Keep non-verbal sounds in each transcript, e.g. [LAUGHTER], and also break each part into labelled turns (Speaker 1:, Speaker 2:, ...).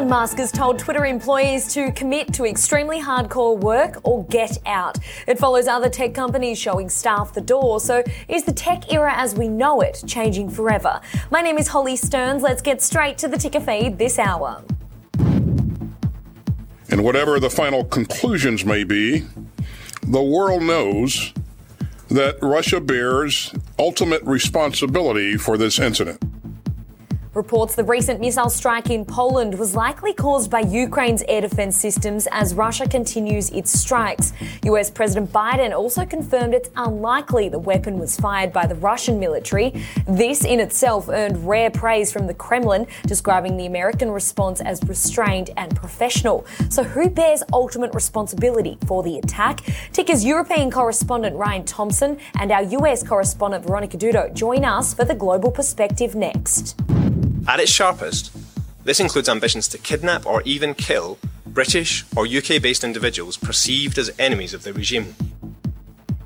Speaker 1: Elon Musk has told Twitter employees to commit to extremely hardcore work or get out. It follows other tech companies showing staff the door. So, is the tech era as we know it changing forever? My name is Holly Stearns. Let's get straight to the ticker feed this hour.
Speaker 2: And whatever the final conclusions may be, the world knows that Russia bears ultimate responsibility for this incident.
Speaker 1: Reports the recent missile strike in Poland was likely caused by Ukraine's air defense systems as Russia continues its strikes. US President Biden also confirmed it's unlikely the weapon was fired by the Russian military. This in itself earned rare praise from the Kremlin, describing the American response as restrained and professional. So, who bears ultimate responsibility for the attack? Ticker's European correspondent Ryan Thompson and our US correspondent Veronica Dudo join us for the global perspective next.
Speaker 3: At its sharpest, this includes ambitions to kidnap or even kill British or UK based individuals perceived as enemies of the regime.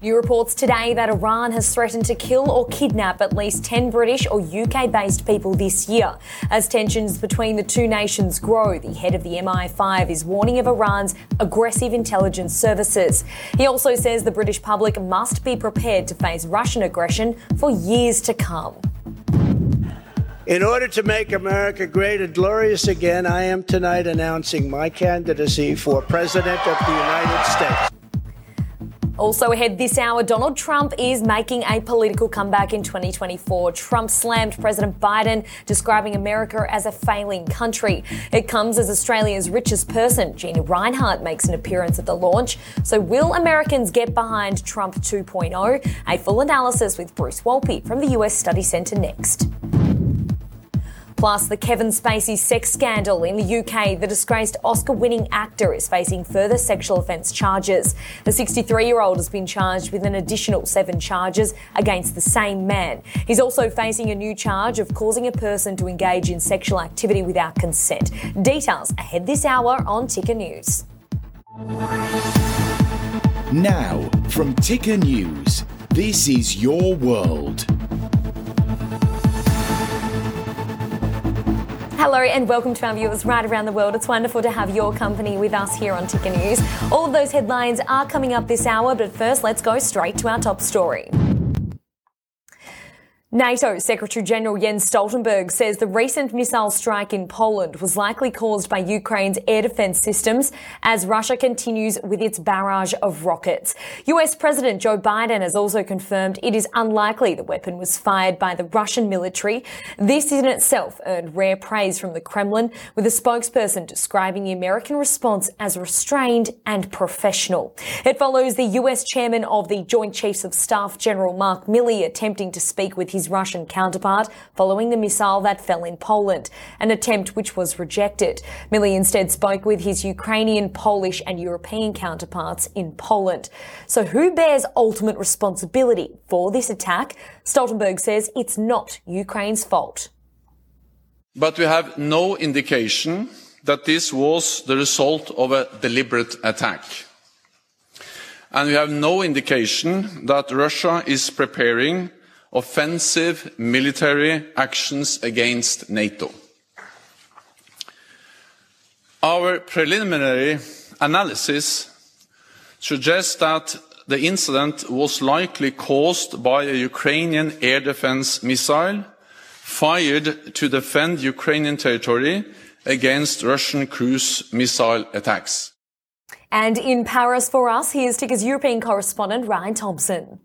Speaker 1: New reports today that Iran has threatened to kill or kidnap at least 10 British or UK based people this year. As tensions between the two nations grow, the head of the MI5 is warning of Iran's aggressive intelligence services. He also says the British public must be prepared to face Russian aggression for years to come.
Speaker 4: In order to make America great and glorious again, I am tonight announcing my candidacy for President of the United States.
Speaker 1: Also ahead this hour, Donald Trump is making a political comeback in 2024. Trump slammed President Biden, describing America as a failing country. It comes as Australia's richest person, Gina Rinehart, makes an appearance at the launch. So, will Americans get behind Trump 2.0? A full analysis with Bruce Wolpe from the US Study Centre next. Plus, the Kevin Spacey sex scandal in the UK. The disgraced Oscar winning actor is facing further sexual offence charges. The 63 year old has been charged with an additional seven charges against the same man. He's also facing a new charge of causing a person to engage in sexual activity without consent. Details ahead this hour on Ticker News.
Speaker 5: Now, from Ticker News, this is your world.
Speaker 1: Hello and welcome to our viewers right around the world. It's wonderful to have your company with us here on Ticker News. All of those headlines are coming up this hour, but first let's go straight to our top story. NATO Secretary General Jens Stoltenberg says the recent missile strike in Poland was likely caused by Ukraine's air defense systems as Russia continues with its barrage of rockets. US President Joe Biden has also confirmed it is unlikely the weapon was fired by the Russian military. This in itself earned rare praise from the Kremlin, with a spokesperson describing the American response as restrained and professional. It follows the US chairman of the Joint Chiefs of Staff, General Mark Milley, attempting to speak with his his Russian counterpart following the missile that fell in Poland, an attempt which was rejected. Milley instead spoke with his Ukrainian, Polish, and European counterparts in Poland. So, who bears ultimate responsibility for this attack? Stoltenberg says it's not Ukraine's fault.
Speaker 6: But we have no indication that this was the result of a deliberate attack. And we have no indication that Russia is preparing offensive military actions against NATO. Our preliminary analysis suggests that the incident was likely caused by a Ukrainian air defense missile fired to defend Ukrainian territory against Russian cruise missile attacks.
Speaker 1: And in Paris for us, here's Ticker's European correspondent, Ryan Thompson.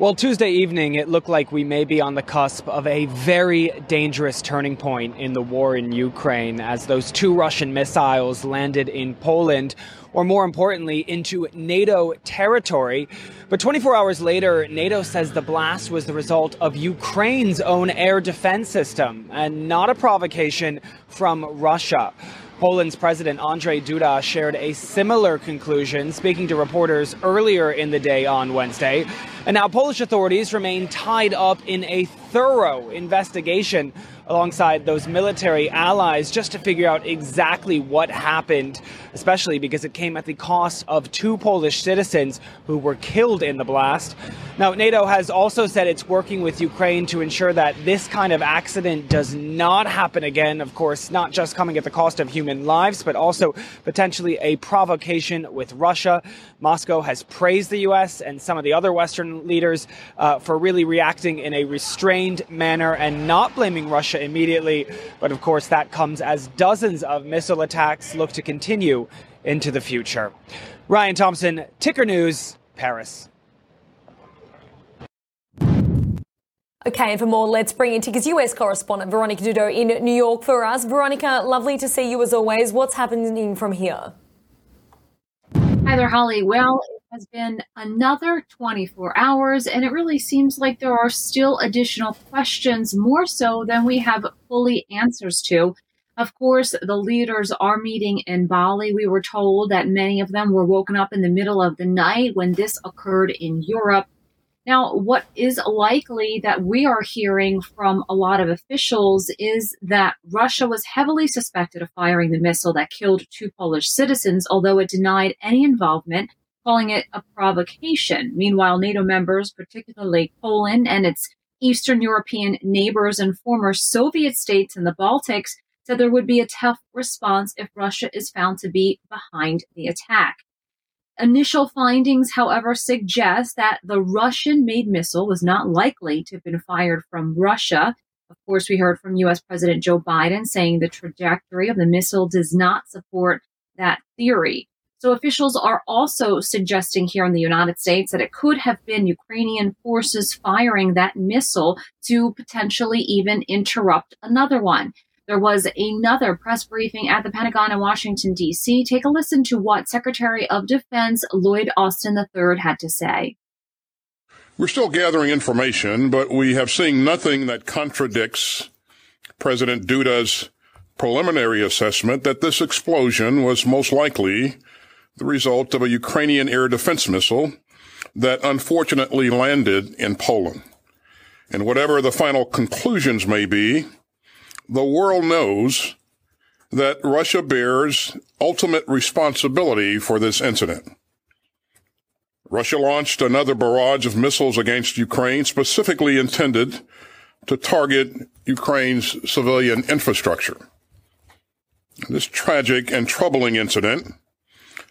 Speaker 7: Well, Tuesday evening, it looked like we may be on the cusp of a very dangerous turning point in the war in Ukraine as those two Russian missiles landed in Poland, or more importantly, into NATO territory. But 24 hours later, NATO says the blast was the result of Ukraine's own air defense system and not a provocation from Russia. Poland's President Andrzej Duda shared a similar conclusion, speaking to reporters earlier in the day on Wednesday. And now Polish authorities remain tied up in a thorough investigation alongside those military allies just to figure out exactly what happened, especially because it came at the cost of two Polish citizens who were killed in the blast. Now, NATO has also said it's working with Ukraine to ensure that this kind of accident does not happen again. Of course, not just coming at the cost of human lives, but also potentially a provocation with Russia. Moscow has praised the U.S. and some of the other Western leaders uh, for really reacting in a restrained manner and not blaming Russia immediately. But of course, that comes as dozens of missile attacks look to continue into the future. Ryan Thompson, Ticker News, Paris.
Speaker 1: Okay, and for more, let's bring in Ticker's US correspondent Veronica Dudo in New York for us. Veronica, lovely to see you as always. What's happening from here?
Speaker 8: Hi there, Holly. Well, it has been another 24 hours, and it really seems like there are still additional questions, more so than we have fully answers to. Of course, the leaders are meeting in Bali. We were told that many of them were woken up in the middle of the night when this occurred in Europe. Now, what is likely that we are hearing from a lot of officials is that Russia was heavily suspected of firing the missile that killed two Polish citizens, although it denied any involvement, calling it a provocation. Meanwhile, NATO members, particularly Poland and its Eastern European neighbors and former Soviet states in the Baltics, said there would be a tough response if Russia is found to be behind the attack. Initial findings, however, suggest that the Russian made missile was not likely to have been fired from Russia. Of course, we heard from US President Joe Biden saying the trajectory of the missile does not support that theory. So officials are also suggesting here in the United States that it could have been Ukrainian forces firing that missile to potentially even interrupt another one. There was another press briefing at the Pentagon in Washington, D.C. Take a listen to what Secretary of Defense Lloyd Austin III had to say.
Speaker 2: We're still gathering information, but we have seen nothing that contradicts President Duda's preliminary assessment that this explosion was most likely the result of a Ukrainian air defense missile that unfortunately landed in Poland. And whatever the final conclusions may be, the world knows that Russia bears ultimate responsibility for this incident. Russia launched another barrage of missiles against Ukraine specifically intended to target Ukraine's civilian infrastructure. This tragic and troubling incident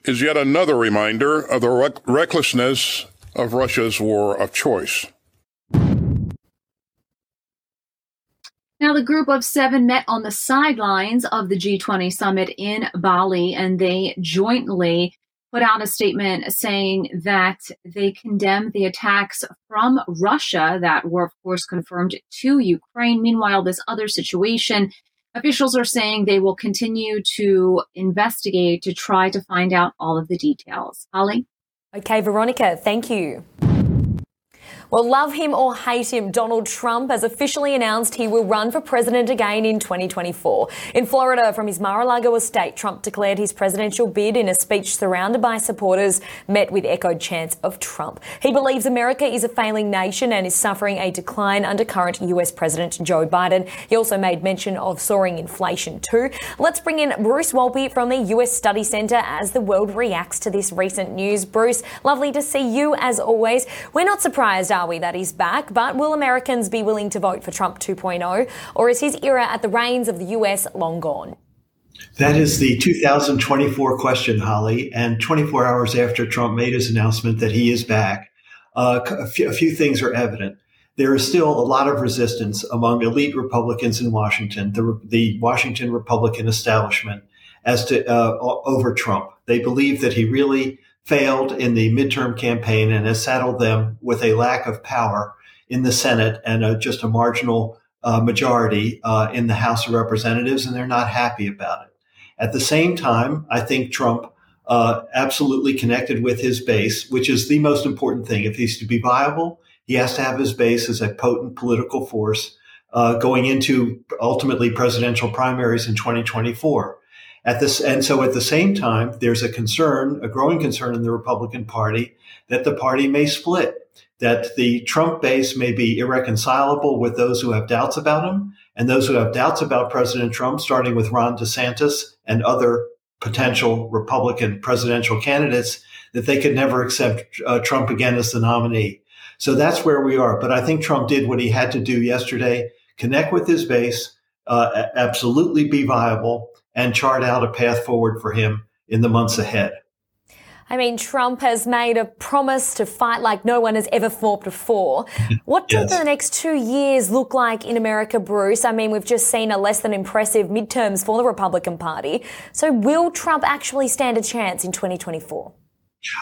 Speaker 2: is yet another reminder of the rec- recklessness of Russia's war of choice.
Speaker 8: Now, the group of seven met on the sidelines of the G20 summit in Bali, and they jointly put out a statement saying that they condemn the attacks from Russia that were, of course, confirmed to Ukraine. Meanwhile, this other situation, officials are saying they will continue to investigate to try to find out all of the details. Holly?
Speaker 1: Okay, Veronica, thank you. Well, love him or hate him, Donald Trump has officially announced he will run for president again in 2024. In Florida, from his Mar-a-Lago estate, Trump declared his presidential bid in a speech surrounded by supporters met with echoed chants of Trump. He believes America is a failing nation and is suffering a decline under current US President Joe Biden. He also made mention of soaring inflation too. Let's bring in Bruce Wolpe from the US Study Center as the world reacts to this recent news. Bruce, lovely to see you as always. We're not surprised, are that he's back? But will Americans be willing to vote for Trump 2.0? Or is his era at the reins of the US long gone?
Speaker 9: That is the 2024 question, Holly. And 24 hours after Trump made his announcement that he is back, uh, a, few, a few things are evident. There is still a lot of resistance among elite Republicans in Washington, the, the Washington Republican establishment, as to uh, over Trump. They believe that he really failed in the midterm campaign and has saddled them with a lack of power in the Senate and a, just a marginal uh, majority uh, in the House of Representatives, and they're not happy about it. At the same time, I think Trump uh, absolutely connected with his base, which is the most important thing. If he's to be viable, he has to have his base as a potent political force uh, going into ultimately presidential primaries in 2024. At this, and so at the same time, there's a concern, a growing concern in the Republican Party that the party may split, that the Trump base may be irreconcilable with those who have doubts about him, and those who have doubts about President Trump, starting with Ron DeSantis and other potential Republican presidential candidates, that they could never accept uh, Trump again as the nominee. So that's where we are. But I think Trump did what he had to do yesterday connect with his base, uh, absolutely be viable, and chart out a path forward for him in the months ahead.
Speaker 1: I mean, Trump has made a promise to fight like no one has ever fought before. [LAUGHS] What do yes. the next two years look like in America, Bruce? I mean, we've just seen a less than impressive midterms for the Republican Party. So will Trump actually stand a chance in 2024?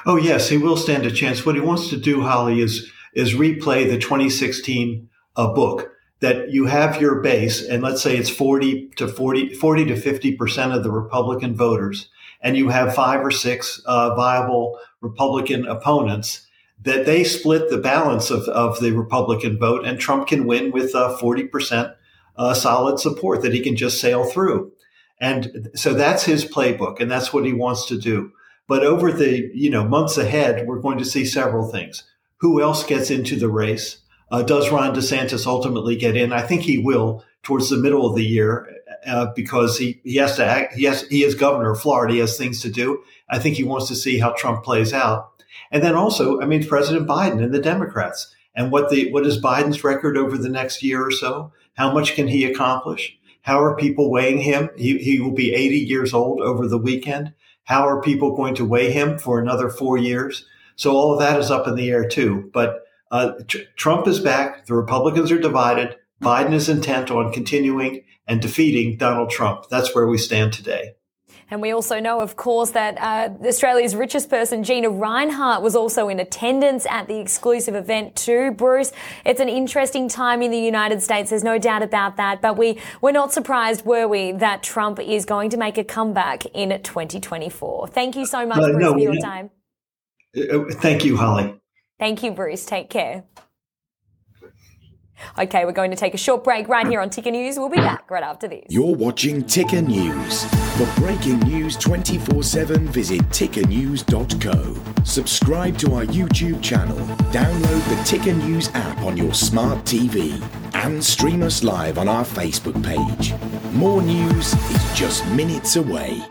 Speaker 9: Oh, yes, he will stand a chance. What he wants to do, Holly, is, is replay the 2016 uh, book that you have your base, and let's say it's 40 to 40, 40 to 50% of the Republican voters and you have five or six uh, viable Republican opponents, that they split the balance of, of the Republican vote, and Trump can win with uh, 40% uh, solid support that he can just sail through. And so that's his playbook, and that's what he wants to do. But over the you know months ahead, we're going to see several things. Who else gets into the race? Uh, does Ron DeSantis ultimately get in? I think he will towards the middle of the year uh, because he, he has to act. He has, he is governor of Florida. He has things to do. I think he wants to see how Trump plays out. And then also, I mean, President Biden and the Democrats and what the, what is Biden's record over the next year or so? How much can he accomplish? How are people weighing him? He, he will be 80 years old over the weekend. How are people going to weigh him for another four years? So all of that is up in the air too. But uh, tr- Trump is back. The Republicans are divided. Biden is intent on continuing and defeating Donald Trump. That's where we stand today.
Speaker 1: And we also know, of course, that uh, Australia's richest person, Gina Rinehart, was also in attendance at the exclusive event too. Bruce, it's an interesting time in the United States. There's no doubt about that. But we we're not surprised, were we, that Trump is going to make a comeback in 2024. Thank you so much, uh, Bruce, no, for your time.
Speaker 9: Uh, thank you, Holly.
Speaker 1: Thank you, Bruce. Take care. Okay, we're going to take a short break right here on Ticker News. We'll be back right after this.
Speaker 5: You're watching Ticker News. For breaking news 24 7, visit tickernews.co. Subscribe to our YouTube channel, download the Ticker News app on your smart TV, and stream us live on our Facebook page. More news is just minutes away.